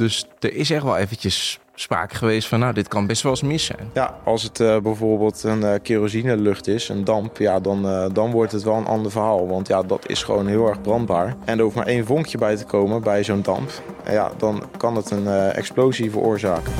Dus er is echt wel eventjes sprake geweest van, nou, dit kan best wel eens mis zijn. Ja, als het uh, bijvoorbeeld een uh, kerosinelucht is, een damp, ja, dan, uh, dan wordt het wel een ander verhaal. Want ja, dat is gewoon heel erg brandbaar. En er hoeft maar één vonkje bij te komen bij zo'n damp. En ja, dan kan het een explosie veroorzaken.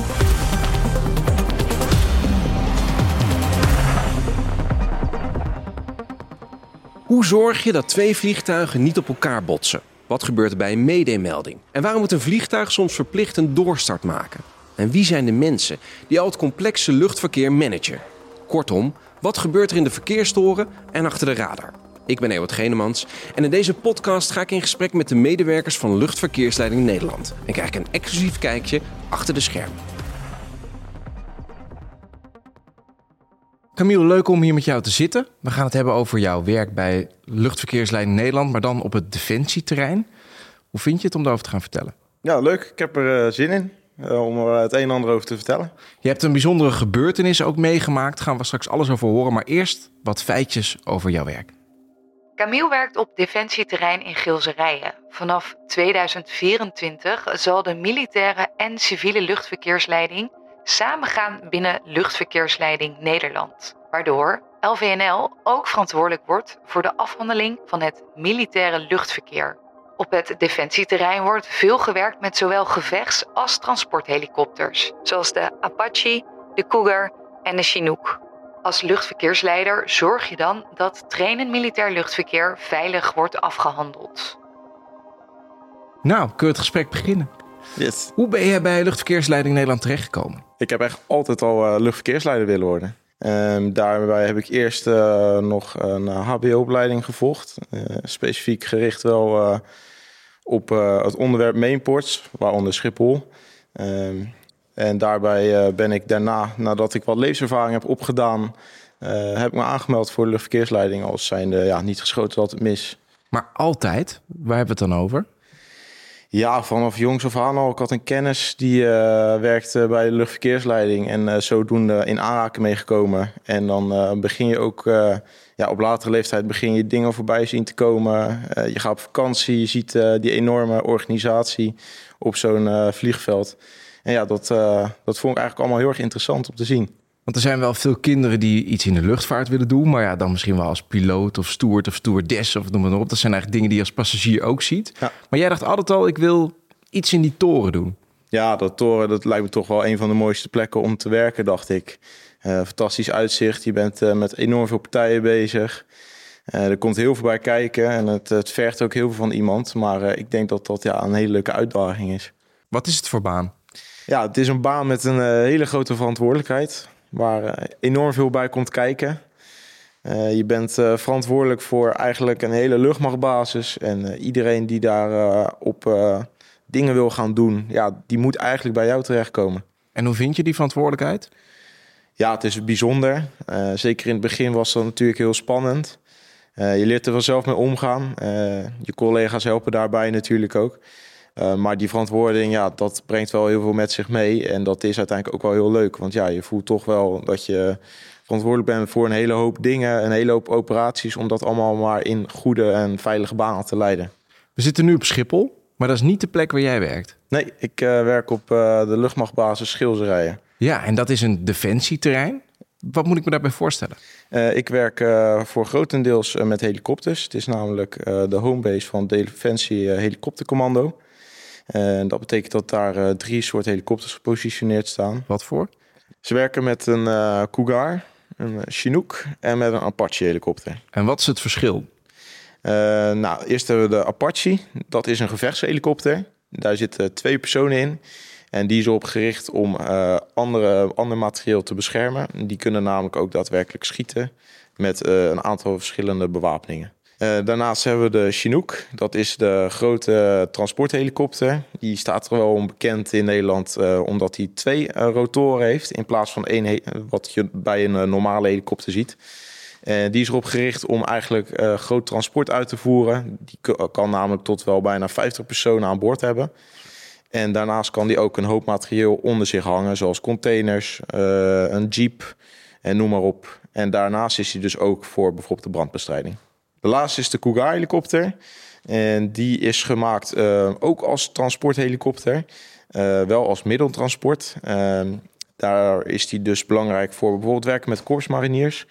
Hoe zorg je dat twee vliegtuigen niet op elkaar botsen? Wat gebeurt er bij een medemelding? En waarom moet een vliegtuig soms verplicht een doorstart maken? En wie zijn de mensen die al het complexe luchtverkeer managen? Kortom, wat gebeurt er in de verkeerstoren en achter de radar? Ik ben Ewart Genemans en in deze podcast ga ik in gesprek met de medewerkers van Luchtverkeersleiding Nederland en krijg ik een exclusief kijkje achter de schermen. Camille, leuk om hier met jou te zitten. We gaan het hebben over jouw werk bij Luchtverkeersleiding Nederland, maar dan op het defensieterrein. Hoe vind je het om daarover te gaan vertellen? Ja, leuk. Ik heb er uh, zin in. Uh, om er het een en ander over te vertellen. Je hebt een bijzondere gebeurtenis ook meegemaakt. Daar gaan we straks alles over horen. Maar eerst wat feitjes over jouw werk. Camille werkt op defensieterrein in Gilserijen. Vanaf 2024 zal de militaire en civiele luchtverkeersleiding samengaan binnen Luchtverkeersleiding Nederland. Waardoor LVNL ook verantwoordelijk wordt voor de afhandeling van het militaire luchtverkeer. Op het defensieterrein wordt veel gewerkt met zowel gevechts- als transporthelikopters, zoals de Apache, de Cougar en de Chinook. Als luchtverkeersleider zorg je dan dat trainen militair luchtverkeer veilig wordt afgehandeld. Nou, kunnen we het gesprek beginnen? Yes. Hoe ben je bij Luchtverkeersleiding Nederland terechtgekomen? Ik heb echt altijd al uh, luchtverkeersleider willen worden. Um, daarbij heb ik eerst uh, nog een HBO-opleiding gevolgd. Uh, specifiek gericht wel op het onderwerp mainports, waaronder Schiphol. Um, en daarbij ben ik daarna, nadat ik wat levenservaring heb opgedaan, heb ik me aangemeld voor de luchtverkeersleiding als zijnde ja, niet geschoten altijd mis. Maar altijd? Waar hebben we het dan over? Ja, vanaf jongs af aan al. Ik had een kennis die uh, werkte bij de luchtverkeersleiding en uh, zodoende in aanraking meegekomen. En dan uh, begin je ook, ja, op latere leeftijd begin je dingen voorbij zien te komen. je gaat op vakantie, je ziet die enorme organisatie op zo'n vliegveld. En ja, dat, dat vond ik eigenlijk allemaal heel erg interessant om te zien. Want er zijn wel veel kinderen die iets in de luchtvaart willen doen. Maar ja, dan misschien wel als piloot of steward of stewardess of noem maar op. Dat zijn eigenlijk dingen die je als passagier ook ziet. Ja. Maar jij dacht altijd al, ik wil iets in die toren doen. Ja, dat toren, dat lijkt me toch wel een van de mooiste plekken om te werken, dacht ik. Uh, fantastisch uitzicht. Je bent uh, met enorm veel partijen bezig. Uh, er komt heel veel bij kijken en het, het vergt ook heel veel van iemand. Maar ik denk dat dat ja, een hele leuke uitdaging is. Wat is het voor baan? Ja, het is een baan met een hele grote verantwoordelijkheid waar uh, enorm veel bij komt kijken. Uh, je bent uh, verantwoordelijk voor eigenlijk een hele luchtmachtbasis. En iedereen die daar op dingen wil gaan doen, ja, die moet eigenlijk bij jou terechtkomen. En hoe vind je die verantwoordelijkheid? Ja, het is bijzonder. zeker in het begin was dat natuurlijk heel spannend. je leert er wel zelf mee omgaan. je collega's helpen daarbij natuurlijk ook. Uh, maar die verantwoording, ja, dat brengt wel heel veel met zich mee. En dat is uiteindelijk ook wel heel leuk. Want ja, je voelt toch wel dat je verantwoordelijk bent voor een hele hoop dingen, een hele hoop operaties, om dat allemaal maar in goede en veilige banen te leiden. We zitten nu op Schiphol, maar dat is niet de plek waar jij werkt. Nee, ik uh, werk op uh, de luchtmachtbasis Schilzerijen. Ja, en dat is een defensieterrein. Wat moet ik me daarbij voorstellen? Uh, ik werk uh, voor grotendeels uh, met helikopters. Het is namelijk de homebase van Defensie Helikoptercommando. En dat betekent dat daar uh, drie soorten helikopters gepositioneerd staan. Wat voor? Ze werken met een uh, Cougar, een Chinook en met een Apache helikopter. En wat is het verschil? Uh, nou, eerst hebben we de Apache. Dat is een gevechtshelikopter. Daar zitten twee personen in. En die is erop gericht om andere, ander materieel te beschermen. Die kunnen namelijk ook daadwerkelijk schieten met een aantal verschillende bewapeningen. Uh, daarnaast hebben we de Chinook. Dat is de grote transporthelikopter. Die staat er wel onbekend in Nederland uh, omdat hij twee uh, rotoren heeft in plaats van één wat je bij een normale helikopter ziet. die is erop gericht om eigenlijk groot transport uit te voeren. Die kan namelijk tot wel bijna 50 personen aan boord hebben. En daarnaast kan die ook een hoop materieel onder zich hangen, zoals containers, een jeep en noem maar op. En daarnaast is hij dus ook voor bijvoorbeeld de brandbestrijding. De laatste is de Cougar-helikopter. En die is gemaakt uh, ook als transporthelikopter. wel als middeltransport. Ehm, daar is die dus belangrijk voor bijvoorbeeld werken met korpsmariniers.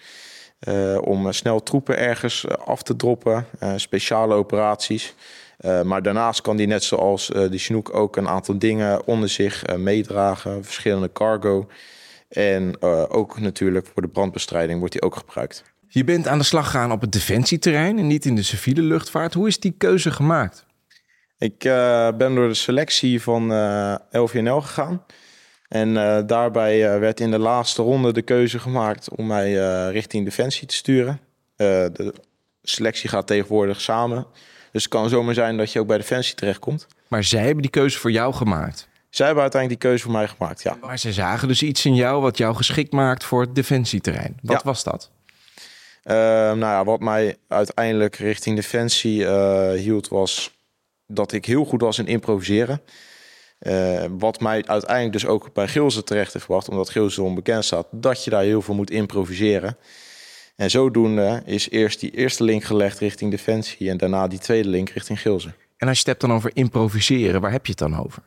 om snel troepen ergens af te droppen, speciale operaties. maar daarnaast kan die net zoals de Chinook ook een aantal dingen onder zich meedragen, verschillende cargo. En ook natuurlijk voor de brandbestrijding wordt die ook gebruikt. Je bent aan de slag gegaan op het defensieterrein en niet in de civiele luchtvaart. Hoe is die keuze gemaakt? Ik uh, ben door de selectie van uh, eh, LVNL gegaan. En uh, daarbij werd in de laatste ronde de keuze gemaakt om mij richting Defensie te sturen. de selectie gaat tegenwoordig samen. Dus het kan zomaar zijn dat je ook bij Defensie terechtkomt. Maar zij hebben die keuze voor jou gemaakt? Zij hebben uiteindelijk die keuze voor mij gemaakt, ja. Maar ze zagen dus iets in jou wat jou geschikt maakt voor het defensieterrein. Wat was dat? Uh, nou ja, wat mij uiteindelijk richting Defensie uh, hield was dat ik heel goed was in improviseren. Uh, wat mij uiteindelijk dus ook bij Gilze terecht heeft gebracht, omdat Gilze onbekend staat, dat je daar heel veel moet improviseren. En zodoende is eerst die eerste link gelegd richting Defensie en daarna die tweede link richting Gilze. En als je het hebt dan over improviseren, waar heb je het dan over?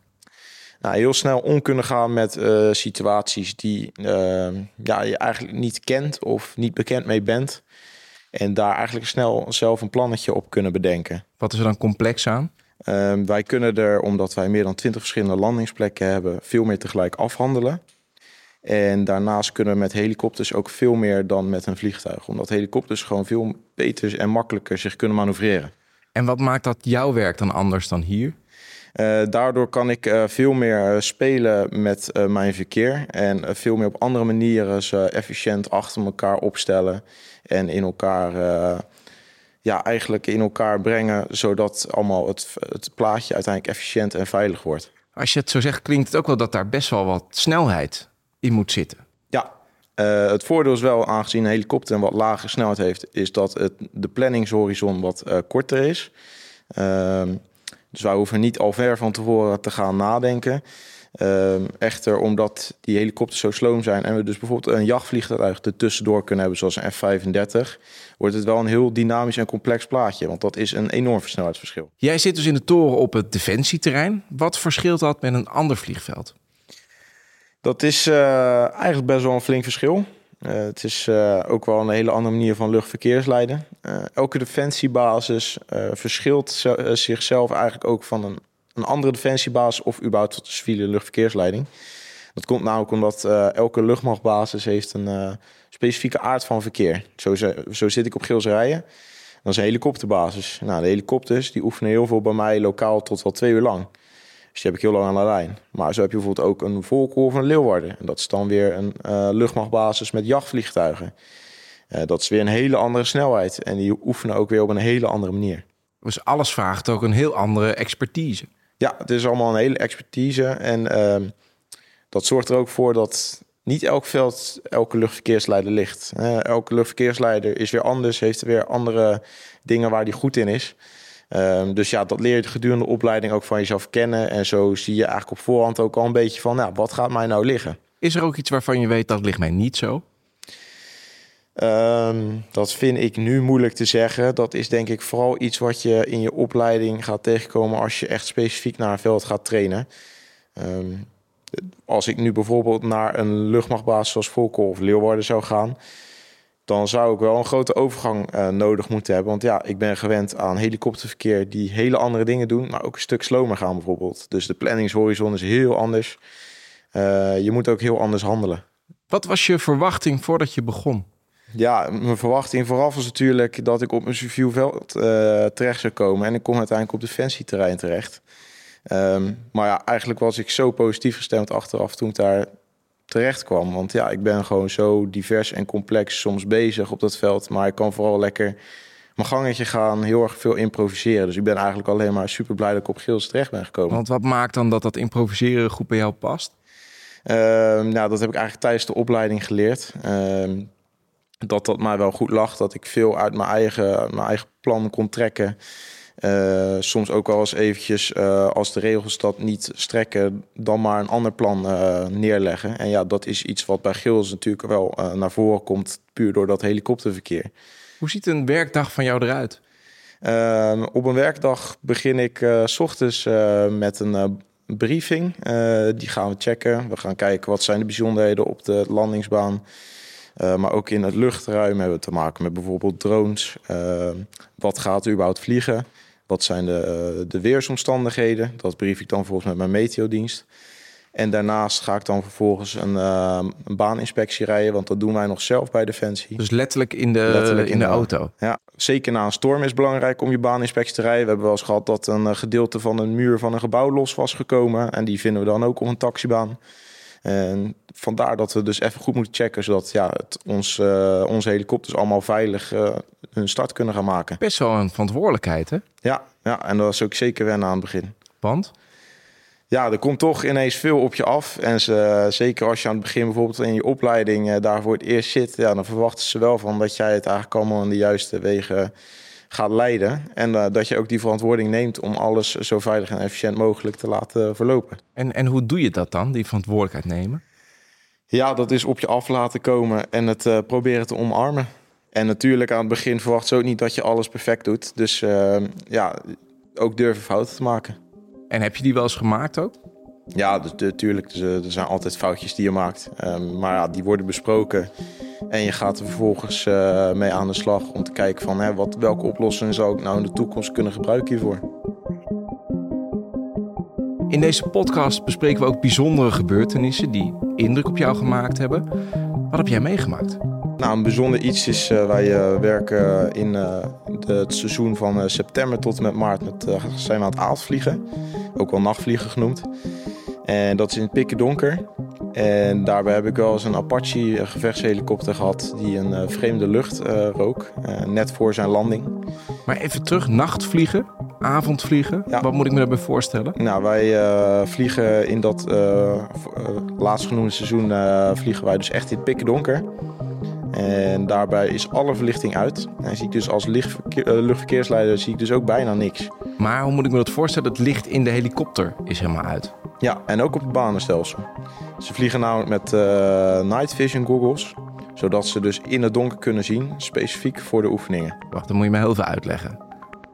Nou, heel snel om kunnen gaan met uh, situaties die uh, ja, je eigenlijk niet kent of niet bekend mee bent. En daar eigenlijk snel zelf een plannetje op kunnen bedenken. Wat is er dan complex aan? Um, wij kunnen er, omdat wij meer dan twintig verschillende landingsplekken hebben, veel meer tegelijk afhandelen. En daarnaast kunnen we met helikopters ook veel meer dan met een vliegtuig. Omdat helikopters gewoon veel beter en makkelijker zich kunnen manoeuvreren. En wat maakt dat jouw werk dan anders dan hier? Uh, daardoor kan ik uh, veel meer uh, spelen met mijn verkeer en veel meer op andere manieren ze efficiënt achter elkaar opstellen en in elkaar, ja, eigenlijk in elkaar brengen, zodat allemaal het, het plaatje uiteindelijk efficiënt en veilig wordt. Als je het zo zegt, klinkt het ook wel dat daar best wel wat snelheid in moet zitten. Ja, het voordeel is wel, aangezien een helikopter een wat lagere snelheid heeft, is dat het, de planningshorizon wat korter is. Ehm, dus wij hoeven niet al ver van tevoren te gaan nadenken. Um, echter, omdat die helikopters zo sloom zijn en we dus bijvoorbeeld een jachtvliegtuig er tussendoor kunnen hebben, zoals een F-35, wordt het wel een heel dynamisch en complex plaatje. Want dat is een enorm versnelheidsverschil. Jij zit dus in de toren op het defensieterrein. Wat verschilt dat met een ander vliegveld? Dat is uh, eigenlijk best wel een flink verschil. Uh, het is uh, ook wel een hele andere manier van luchtverkeersleiden. Uh, elke defensiebasis verschilt zichzelf eigenlijk ook van een, een andere defensiebasis of überhaupt tot de civiele luchtverkeersleiding. Dat komt namelijk omdat elke luchtmachtbasis heeft een specifieke aard van verkeer. Zo, zo zit ik op Geelserijen. Dat is een helikopterbasis. Nou, de helikopters die oefenen heel veel bij mij lokaal tot wel twee uur lang. Dus die heb ik heel lang aan de lijn. Maar zo heb je bijvoorbeeld ook een of een Leeuwarden. En dat is dan weer een uh, luchtmachtbasis met jachtvliegtuigen. Uh, dat is weer een hele andere snelheid. En die oefenen ook weer op een hele andere manier. Dus alles vraagt ook een heel andere expertise. Ja, het is allemaal een hele expertise. En uh, dat zorgt er ook voor dat niet elk veld elke luchtverkeersleider ligt. elke luchtverkeersleider is weer anders, heeft weer andere dingen waar die goed in is. Um, dus ja, dat leer je gedurende de opleiding ook van jezelf kennen. En zo zie je eigenlijk op voorhand ook al een beetje van, nou, wat gaat mij nou liggen? Is er ook iets waarvan je weet dat ligt mij niet zo? Um, dat vind ik nu moeilijk te zeggen. Dat is denk ik vooral iets wat je in je opleiding gaat tegenkomen als je echt specifiek naar een veld gaat trainen. Um, als ik nu bijvoorbeeld naar een luchtmachtbasis zoals Volkel of Leeuwarden zou gaan, dan zou ik wel een grote overgang uh, nodig moeten hebben. Want ja, ik ben gewend aan helikopterverkeer die hele andere dingen doen, maar ook een stuk slomer gaan bijvoorbeeld. Dus de planningshorizon is heel anders. Uh, je moet ook heel anders handelen. Wat was je verwachting voordat je begon? Ja, mijn verwachting vooraf was natuurlijk dat ik op een civiel veld uh, terecht zou komen. En ik kom uiteindelijk op defensieterrein terecht. Um, maar ja, eigenlijk was ik zo positief gestemd achteraf toen ik daar terecht kwam. Want ja, ik ben gewoon zo divers en complex soms bezig op dat veld. Maar ik kan vooral lekker mijn gangetje gaan, heel erg veel improviseren. Dus ik ben eigenlijk alleen maar super blij dat ik op Geels terecht ben gekomen. Want wat maakt dan dat dat improviseren goed bij jou past? Uh, nou, dat heb ik eigenlijk tijdens de opleiding geleerd. Uh, dat dat mij wel goed lag. Dat ik veel uit mijn eigen, mijn eigen plan kon trekken. Uh, soms ook wel eens eventjes, uh, als de regels dat niet strekken, dan maar een ander plan uh, neerleggen. En ja, dat is iets wat bij Gils natuurlijk wel naar voren komt, puur door dat helikopterverkeer. Hoe ziet een werkdag van jou eruit? op een werkdag begin ik s ochtends met een briefing. Die gaan we checken. We gaan kijken wat zijn de bijzonderheden op de landingsbaan. Uh, maar ook in het luchtruim hebben we te maken met bijvoorbeeld drones. Uh, wat gaat er überhaupt vliegen? Wat zijn de, de weersomstandigheden? Dat brief ik dan volgens met mijn meteodienst. En daarnaast ga ik dan vervolgens een, uh, een, baaninspectie rijden, want dat doen wij nog zelf bij Defensie. Dus letterlijk in de, letterlijk in, de, auto? Ja, zeker na een storm is het belangrijk om je baaninspectie te rijden. We hebben wel eens gehad dat een gedeelte van een muur van een gebouw los was gekomen. En die vinden we dan ook op een taxibaan. En vandaar dat we dus even goed moeten checken, zodat ja, het, ons, uh, onze helikopters allemaal veilig uh, hun start kunnen gaan maken. Best wel een verantwoordelijkheid, hè? Ja, ja, en dat was ook zeker wennen aan het begin. Want? Ja, er komt toch ineens veel op je af. En ze, zeker als je aan het begin bijvoorbeeld in je opleiding uh, daar voor het eerst zit, ja, dan verwachten ze wel van dat jij het eigenlijk allemaal in de juiste wegen gaat leiden. En uh, dat je ook die verantwoording neemt om alles zo veilig en efficiënt mogelijk te laten verlopen. En, en hoe doe je dat dan, die verantwoordelijkheid nemen? Ja, dat is op je af laten komen en het uh, proberen te omarmen. En natuurlijk aan het begin verwacht ze ook niet dat je alles perfect doet. Dus uh, ja, ook durven fouten te maken. En heb je die wel eens gemaakt ook? Ja, natuurlijk. Dus, er zijn altijd foutjes die je maakt. Um, maar ja, die worden besproken. En je gaat er vervolgens uh, mee aan de slag om te kijken van hè, wat, welke oplossing zou ik nou in de toekomst kunnen gebruiken hiervoor. In deze podcast bespreken we ook bijzondere gebeurtenissen die indruk op jou gemaakt hebben. Wat heb jij meegemaakt? Nou, een bijzonder iets is, uh, wij uh, werken in uh, de, het seizoen van september tot en met maart met, zijn we aan het aaltvliegen. Ook wel nachtvliegen genoemd. En dat is in het pikken donker. En daarbij heb ik wel eens een Apache gevechtshelikopter gehad die een vreemde lucht rook, net voor zijn landing. Maar even terug, nachtvliegen, avondvliegen, ja. wat moet ik me daarbij voorstellen? Nou, wij vliegen in dat laatstgenoemde seizoen vliegen wij dus echt in het pikken donker. En daarbij is alle verlichting uit. En zie ik dus als uh, luchtverkeersleider zie ik dus ook bijna niks. Maar hoe moet ik me dat voorstellen? Het licht in de helikopter is helemaal uit. Ja, en ook op het banenstelsel. Ze vliegen namelijk met uh, night vision goggles. Zodat ze dus in het donker kunnen zien, specifiek voor de oefeningen. Wacht, dan moet je me heel even uitleggen.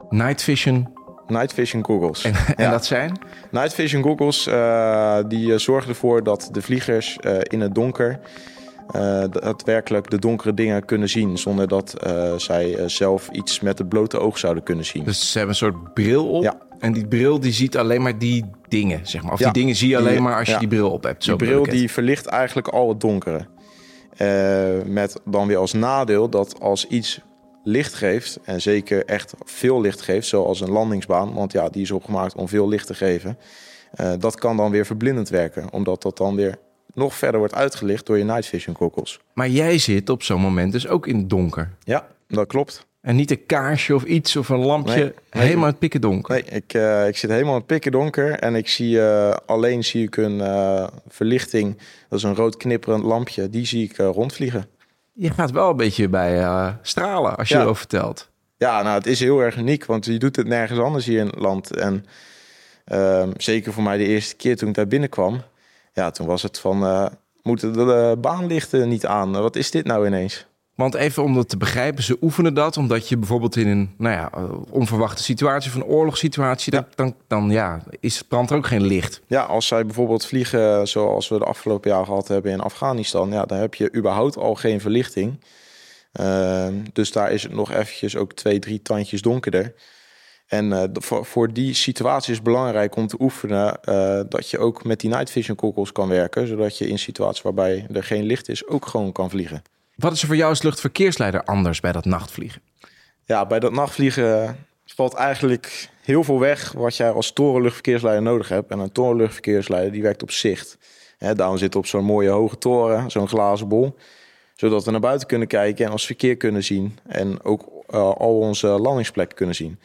Night vision Night vision goggles. En, en ja. dat zijn? Night vision goggles uh, die zorgen ervoor dat de vliegers uh, in het donker daadwerkelijk de donkere dingen kunnen zien. Zonder dat zij zelf iets met het blote oog zouden kunnen zien. Dus ze hebben een soort bril op. Ja. En die bril die ziet alleen maar die dingen, zeg maar. Of ja. die dingen zie je alleen maar als je ja. die bril op hebt. Zo die bril die verlicht eigenlijk al het donkere. met dan weer als nadeel dat als iets licht geeft... en zeker echt veel licht geeft, zoals een landingsbaan... want ja, die is opgemaakt om veel licht te geven... dat kan dan weer verblindend werken, omdat dat dan weer nog verder wordt uitgelicht door je night vision goggles. Maar jij zit op zo'n moment dus ook in het donker. Ja, dat klopt. En niet een kaarsje of iets of een lampje, nee, nee, helemaal in het pikken donker. Nee, ik, uh, ik zit helemaal in het pikken donker en ik zie uh, alleen zie ik een uh, verlichting, dat is een rood knipperend lampje, die zie ik rondvliegen. Je gaat wel een beetje bij stralen als je ja. erover vertelt. Ja, nou het is heel erg uniek, want je doet het nergens anders hier in het land. En ehm, zeker voor mij de eerste keer toen ik daar binnenkwam, ja, toen was het van, moeten de baanlichten niet aan? Wat is dit nou ineens? Want even om dat te begrijpen, ze oefenen dat omdat je bijvoorbeeld in een nou ja, onverwachte situatie, of een oorlogssituatie, ja. Dan, dan ja, is, brandt er ook geen licht. Ja, als zij bijvoorbeeld vliegen zoals we de afgelopen jaar gehad hebben in Afghanistan, ja, dan heb je überhaupt al geen verlichting. Uh, dus daar is het nog eventjes ook twee, drie tandjes donkerder. En uh, voor, voor, die situatie is het belangrijk om te oefenen uh, dat je ook met die night vision goggles kan werken. Zodat je in situaties waarbij er geen licht is ook gewoon kan vliegen. Wat is er voor jou als luchtverkeersleider anders bij dat nachtvliegen? Ja, bij dat nachtvliegen valt eigenlijk heel veel weg wat jij als torenluchtverkeersleider nodig hebt. En een torenluchtverkeersleider die werkt op zicht. Hè, daarom zit op zo'n mooie hoge toren, zo'n glazen bol. Zodat we naar buiten kunnen kijken en ons verkeer kunnen zien. En ook uh, al onze landingsplekken kunnen zien.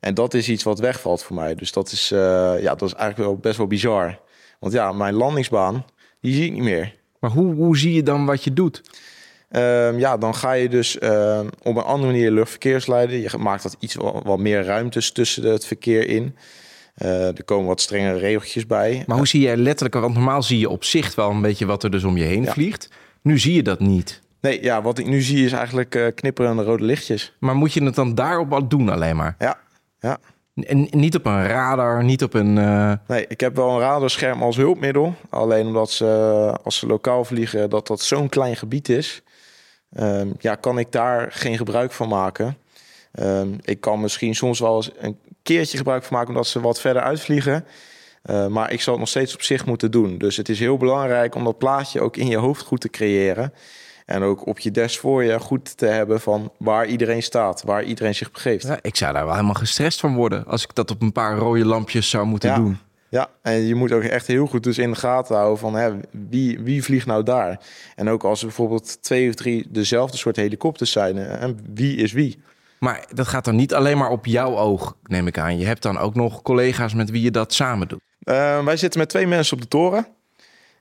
En dat is iets wat wegvalt voor mij. Dus dat is, uh, ja, dat is eigenlijk wel best wel bizar. Want ja, mijn landingsbaan, die zie ik niet meer. Maar hoe, hoe zie je dan wat je doet? Um, ja, dan ga je dus uh, op een andere manier luchtverkeersleiden. Je maakt dat iets wat, wat meer ruimtes tussen het verkeer in. Uh, er komen wat strengere regeltjes bij. Maar hoe zie jij letterlijk, want normaal zie je op zicht wel een beetje wat er dus om je heen ja. vliegt. Nu zie je dat niet. Nee, ja, wat ik nu zie is eigenlijk uh, knipperende rode lichtjes. Maar moet je het dan daarop wat doen alleen maar? Ja, ja. Niet op een radar, niet op een... Uh... Nee, ik heb wel een radarscherm als hulpmiddel. Alleen omdat ze, als ze lokaal vliegen, dat dat zo'n klein gebied is... Um, ja, kan ik daar geen gebruik van maken. Um, ik kan misschien soms wel eens een keertje gebruik van maken... omdat ze wat verder uitvliegen... Uh, maar ik zal het nog steeds op zich moeten doen. Dus het is heel belangrijk om dat plaatje ook in je hoofd goed te creëren. En ook op je desk voor je goed te hebben van waar iedereen staat, waar iedereen zich begeeft. Ja, ik zou daar wel helemaal gestrest van worden als ik dat op een paar rode lampjes zou moeten ja. doen. Ja, en je moet ook echt heel goed dus in de gaten houden van hè, wie, wie vliegt nou daar. En ook als er bijvoorbeeld twee of drie dezelfde soort helikopters zijn, en wie is wie. Maar dat gaat dan niet alleen maar op jouw oog, neem ik aan. Je hebt dan ook nog collega's met wie je dat samen doet. Uh, wij zitten met twee mensen op de toren.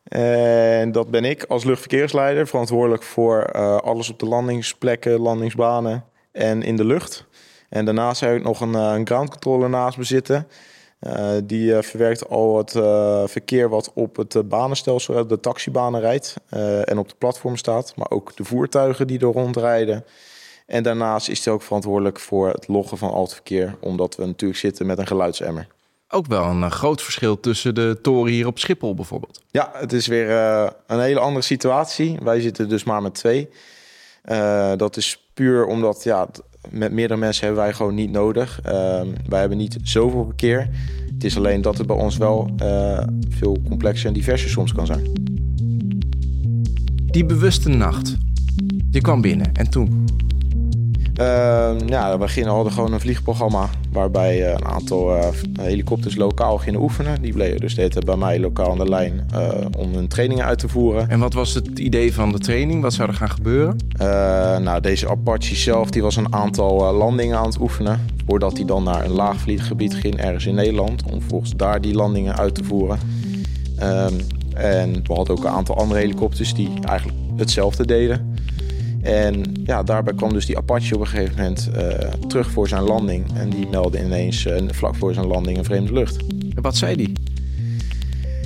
En dat ben ik als luchtverkeersleider, verantwoordelijk voor uh, alles op de landingsplekken, landingsbanen en in de lucht. En daarnaast heb ik nog een, uh, een ground controller naast me zitten. Uh, die verwerkt al het verkeer wat op het banenstelsel, de taxibanen rijdt en op de platform staat. Maar ook de voertuigen die er rondrijden. En daarnaast is hij ook verantwoordelijk voor het loggen van al het verkeer, omdat we natuurlijk zitten met een geluidsemmer ook wel een groot verschil tussen de toren hier op Schiphol bijvoorbeeld. Ja, het is weer uh, een hele andere situatie. Wij zitten dus maar met twee. Uh, dat is puur omdat ja, met meerdere mensen hebben wij gewoon niet nodig. Uh, wij hebben niet zoveel verkeer. Het is alleen dat het bij ons wel veel complexer en diverser soms kan zijn. Die bewuste nacht. Je kwam binnen en toen? Uh, ja, we beginnen hadden gewoon een vliegprogramma waarbij uh, een aantal uh, helikopters lokaal gingen oefenen. Die bleven dus deden bij mij lokaal aan de lijn eh, om hun trainingen uit te voeren. En wat was het idee van de training? Wat zou er gaan gebeuren? nou, deze Apache zelf die was een aantal landingen aan het oefenen. Voordat hij dan naar een laagvlieggebied ging, ergens in Nederland. Om volgens daar die landingen uit te voeren. Ehm, en we hadden ook een aantal andere helikopters die eigenlijk hetzelfde deden. En ja, daarbij kwam dus die Apache op een gegeven moment uh, terug voor zijn landing. En die meldde ineens uh, vlak voor zijn landing een vreemde lucht. En wat zei die?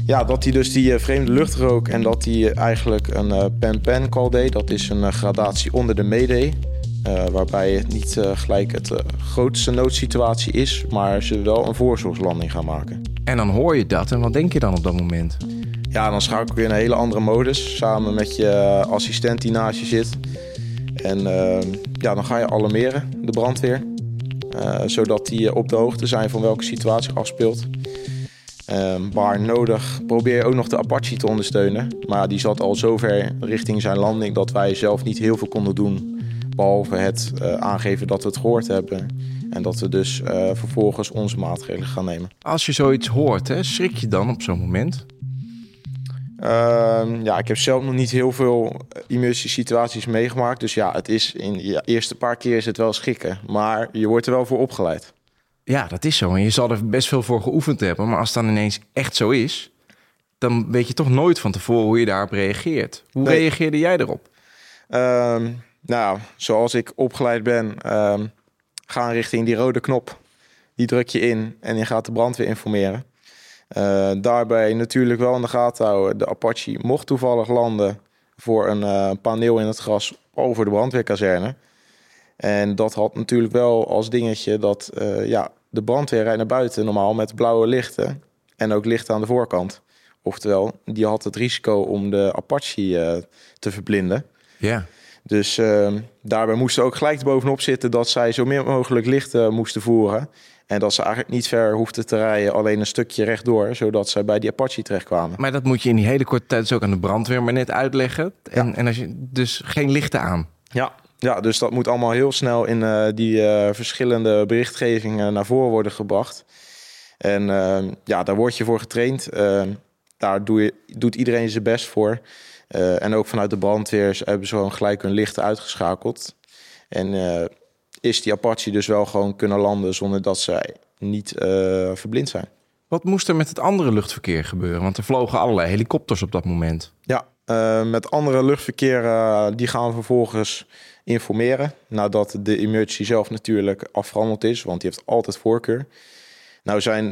Ja, dat hij dus die uh, vreemde lucht rook en dat hij eigenlijk een pen-pen call deed. Dat is een gradatie onder de mayday. waarbij het niet gelijk het grootste noodsituatie is, maar ze wel een voorzorgslanding gaan maken. En dan hoor je dat en wat denk je dan op dat moment? Ja, dan schakel je in een hele andere modus samen met je assistent die naast je zit. En uh, ja, dan ga je alarmeren, de brandweer. Uh, zodat die op de hoogte zijn van welke situatie afspeelt. Uh, waar nodig probeer je ook nog de Apache te ondersteunen. Maar die zat al zover richting zijn landing dat wij zelf niet heel veel konden doen. Behalve het uh, aangeven dat we het gehoord hebben. En dat we dus vervolgens onze maatregelen gaan nemen. Als je zoiets hoort, hè, schrik je dan op zo'n moment? Uh, ja, ik heb zelf nog niet heel veel immersie situaties meegemaakt. Dus ja, het is in de eerste paar keer is het wel schikken. Maar je wordt er wel voor opgeleid. Ja, dat is zo. En je zal er best veel voor geoefend hebben. Maar als het dan ineens echt zo is, dan weet je toch nooit van tevoren hoe je daarop reageert. Hoe nee. reageerde jij erop? Uh, nou, zoals ik opgeleid ben, uh, ga richting die rode knop. Die druk je in en je gaat de brandweer informeren. Uh, daarbij natuurlijk wel in de gaten houden. De Apache mocht toevallig landen voor een uh, paneel in het gras over de brandweerkazerne. En dat had natuurlijk wel als dingetje dat uh, ja, de brandweer rijdt naar buiten normaal met blauwe lichten. En ook lichten aan de voorkant. Oftewel, die had het risico om de Apache te verblinden. Ja. Dus daarbij moesten ook gelijk bovenop zitten dat zij zo meer mogelijk lichten moesten voeren. En dat ze eigenlijk niet ver hoefden te rijden, alleen een stukje rechtdoor, zodat zij bij die Apache terechtkwamen. Maar dat moet je in die hele korte tijd dus ook aan de brandweer maar net uitleggen. En, en als je dus geen lichten aan. Ja, ja, dus dat moet allemaal heel snel in uh, die uh, verschillende berichtgevingen naar voren worden gebracht. En uh, ja, daar word je voor getraind. daar doe je, doet iedereen zijn best voor. en ook vanuit de brandweer hebben ze gewoon gelijk hun lichten uitgeschakeld. En is die Apache dus wel gewoon kunnen landen zonder dat zij niet uh, verblind zijn. Wat moest er met het andere luchtverkeer gebeuren? Want er vlogen allerlei helikopters op dat moment. Ja, uh, met andere luchtverkeer uh, die gaan we vervolgens informeren. Nadat de emergency zelf natuurlijk afgehandeld is, want die heeft altijd voorkeur. Nou zijn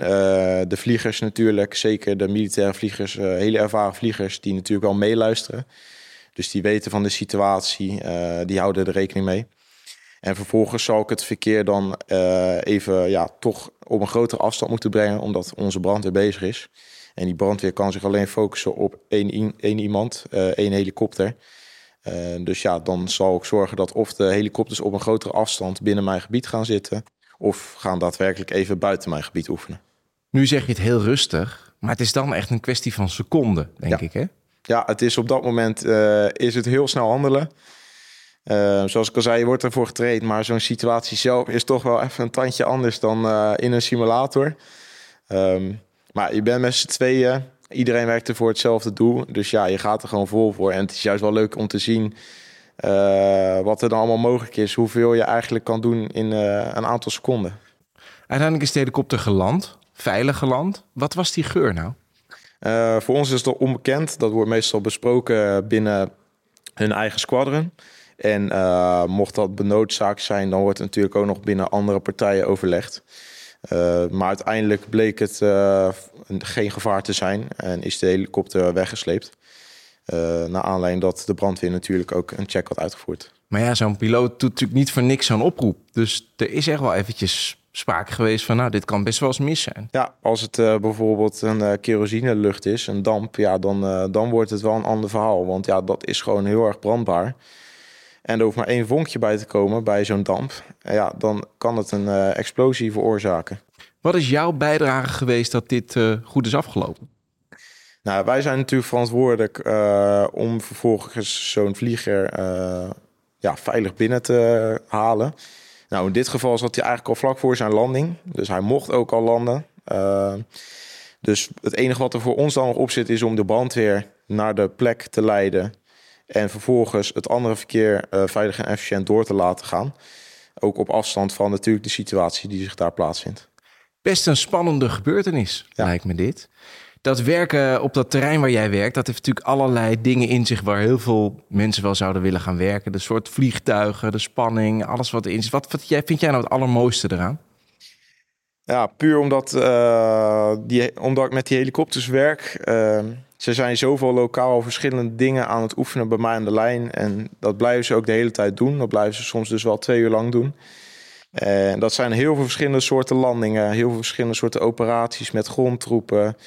de vliegers natuurlijk, zeker de militaire vliegers, hele ervaren vliegers, die natuurlijk wel meeluisteren. Dus die weten van de situatie, die houden er rekening mee. En vervolgens zal ik het verkeer dan eh, even ja, toch op een grotere afstand moeten brengen, omdat onze brandweer bezig is. En die brandweer kan zich alleen focussen op één, één iemand, uh, één helikopter. Uh, dus ja, dan zal ik zorgen dat of de helikopters op een grotere afstand binnen mijn gebied gaan zitten, of gaan daadwerkelijk even buiten mijn gebied oefenen. Nu zeg je het heel rustig, maar het is dan echt een kwestie van seconden, denk ja. ik, hè? Ja, het is op dat moment uh, is het heel snel handelen. Uh, zoals ik al zei, je wordt ervoor getraind, maar zo'n situatie zelf is toch wel even een tandje anders dan uh, in een simulator. Um, maar je bent met z'n tweeën, iedereen werkt er voor hetzelfde doel. Dus ja, je gaat er gewoon vol voor. En het is juist wel leuk om te zien uh, wat er dan allemaal mogelijk is. Hoeveel je eigenlijk kan doen in een aantal seconden. Uiteindelijk is de helikopter geland, veilig geland. Wat was die geur nou? Voor ons is dat onbekend. Dat wordt meestal besproken binnen hun eigen squadron. En uh, mocht dat benoodzaakt zijn, dan wordt het natuurlijk ook nog binnen andere partijen overlegd. Uh, maar uiteindelijk bleek het geen gevaar te zijn en is de helikopter weggesleept. naar aanleiding dat de brandweer natuurlijk ook een check had uitgevoerd. Maar ja, zo'n piloot doet natuurlijk niet voor niks zo'n oproep. Dus er is echt wel eventjes sprake geweest van, nou, dit kan best wel eens mis zijn. Ja, als het uh, bijvoorbeeld een uh, kerosinelucht is, een damp, ja, dan, uh, dan wordt het wel een ander verhaal. Want ja, dat is gewoon heel erg brandbaar. En er hoeft maar één vonkje bij te komen bij zo'n damp. Ja, dan kan het een explosie veroorzaken. Wat is jouw bijdrage geweest dat dit goed is afgelopen? Nou, wij zijn natuurlijk verantwoordelijk om vervolgens zo'n vlieger ja, veilig binnen te halen. Nou, in dit geval zat hij eigenlijk al vlak voor zijn landing. Dus hij mocht ook al landen. Dus het enige wat er voor ons dan nog op zit... is om de brandweer naar de plek te leiden... en vervolgens het andere verkeer uh, veilig en efficiënt door te laten gaan. Ook op afstand van natuurlijk de situatie die zich daar plaatsvindt. Best een spannende gebeurtenis, ja. lijkt me dit dat werken op dat terrein waar jij werkt, dat heeft natuurlijk allerlei dingen in zich waar heel veel mensen wel zouden willen gaan werken. De soort vliegtuigen, de spanning, alles wat erin zit. Wat, wat vind jij nou het allermooiste eraan? Ja, puur omdat, uh, die, omdat ik met die helikopters werk. Uh, ze zijn zoveel lokaal verschillende dingen aan het oefenen bij mij aan de lijn. En dat blijven ze ook de hele tijd doen. Dat blijven ze soms dus wel twee uur lang doen. En dat zijn heel veel verschillende soorten landingen, heel veel verschillende soorten operaties met grondtroepen.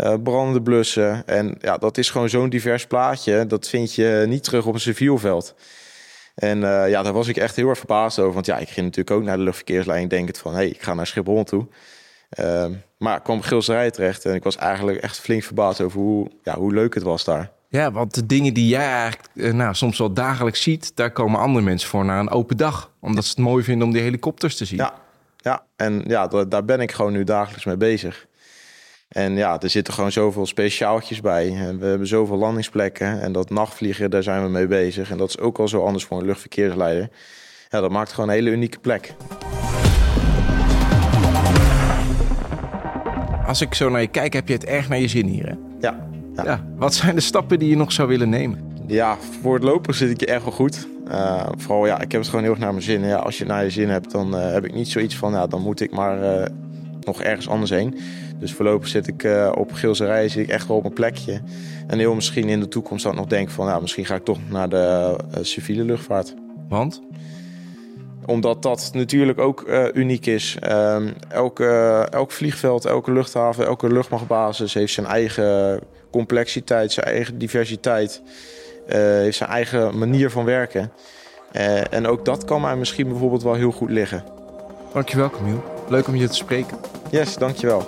Uh, branden blussen. En ja, dat is gewoon zo'n divers plaatje. Dat vind je niet terug op een civiel veld. En uh, ja, daar was ik echt heel erg verbaasd over. Want ja, ik ging natuurlijk ook naar de luchtverkeerslijn denkend van... hé, hey, ik ga naar Schiphol toe. Uh, maar ik kwam Gilserij terecht en ik was eigenlijk echt flink verbaasd over hoe, ja, hoe leuk het was daar. Ja, want de dingen die jij eigenlijk nou, soms wel dagelijks ziet... daar komen andere mensen voor naar een open dag. Omdat ze het mooi vinden om die helikopters te zien. Ja, ja. en ja, daar ben ik gewoon nu dagelijks mee bezig. En ja, er zitten gewoon zoveel speciaaltjes bij. We hebben zoveel landingsplekken. En dat nachtvliegen, daar zijn we mee bezig. En dat is ook al zo anders voor een luchtverkeersleider. Ja, dat maakt gewoon een hele unieke plek. Als ik zo naar je kijk, heb je het erg naar je zin hier, hè? Ja. ja. ja wat zijn de stappen die je nog zou willen nemen? Ja, voor het lopen zit ik je echt wel goed. Uh, vooral, ja, ik heb het gewoon heel erg naar mijn zin. Ja, als je het naar je zin hebt, dan uh, heb ik niet zoiets van... Ja, dan moet ik maar uh, nog ergens anders heen. Dus voorlopig zit ik uh, op Gilserij zit ik echt wel op een plekje. En heel misschien in de toekomst ook nog denken van... Nou, misschien ga ik toch naar de uh, civiele luchtvaart. Want? Omdat dat natuurlijk ook uh, uniek is. Um, elke, elk vliegveld, elke luchthaven, elke luchtmachtbasis... heeft zijn eigen complexiteit, zijn eigen diversiteit. heeft zijn eigen manier van werken. en ook dat kan mij misschien bijvoorbeeld wel heel goed liggen. Dankjewel Camille. Leuk om je te spreken. Yes, dankjewel.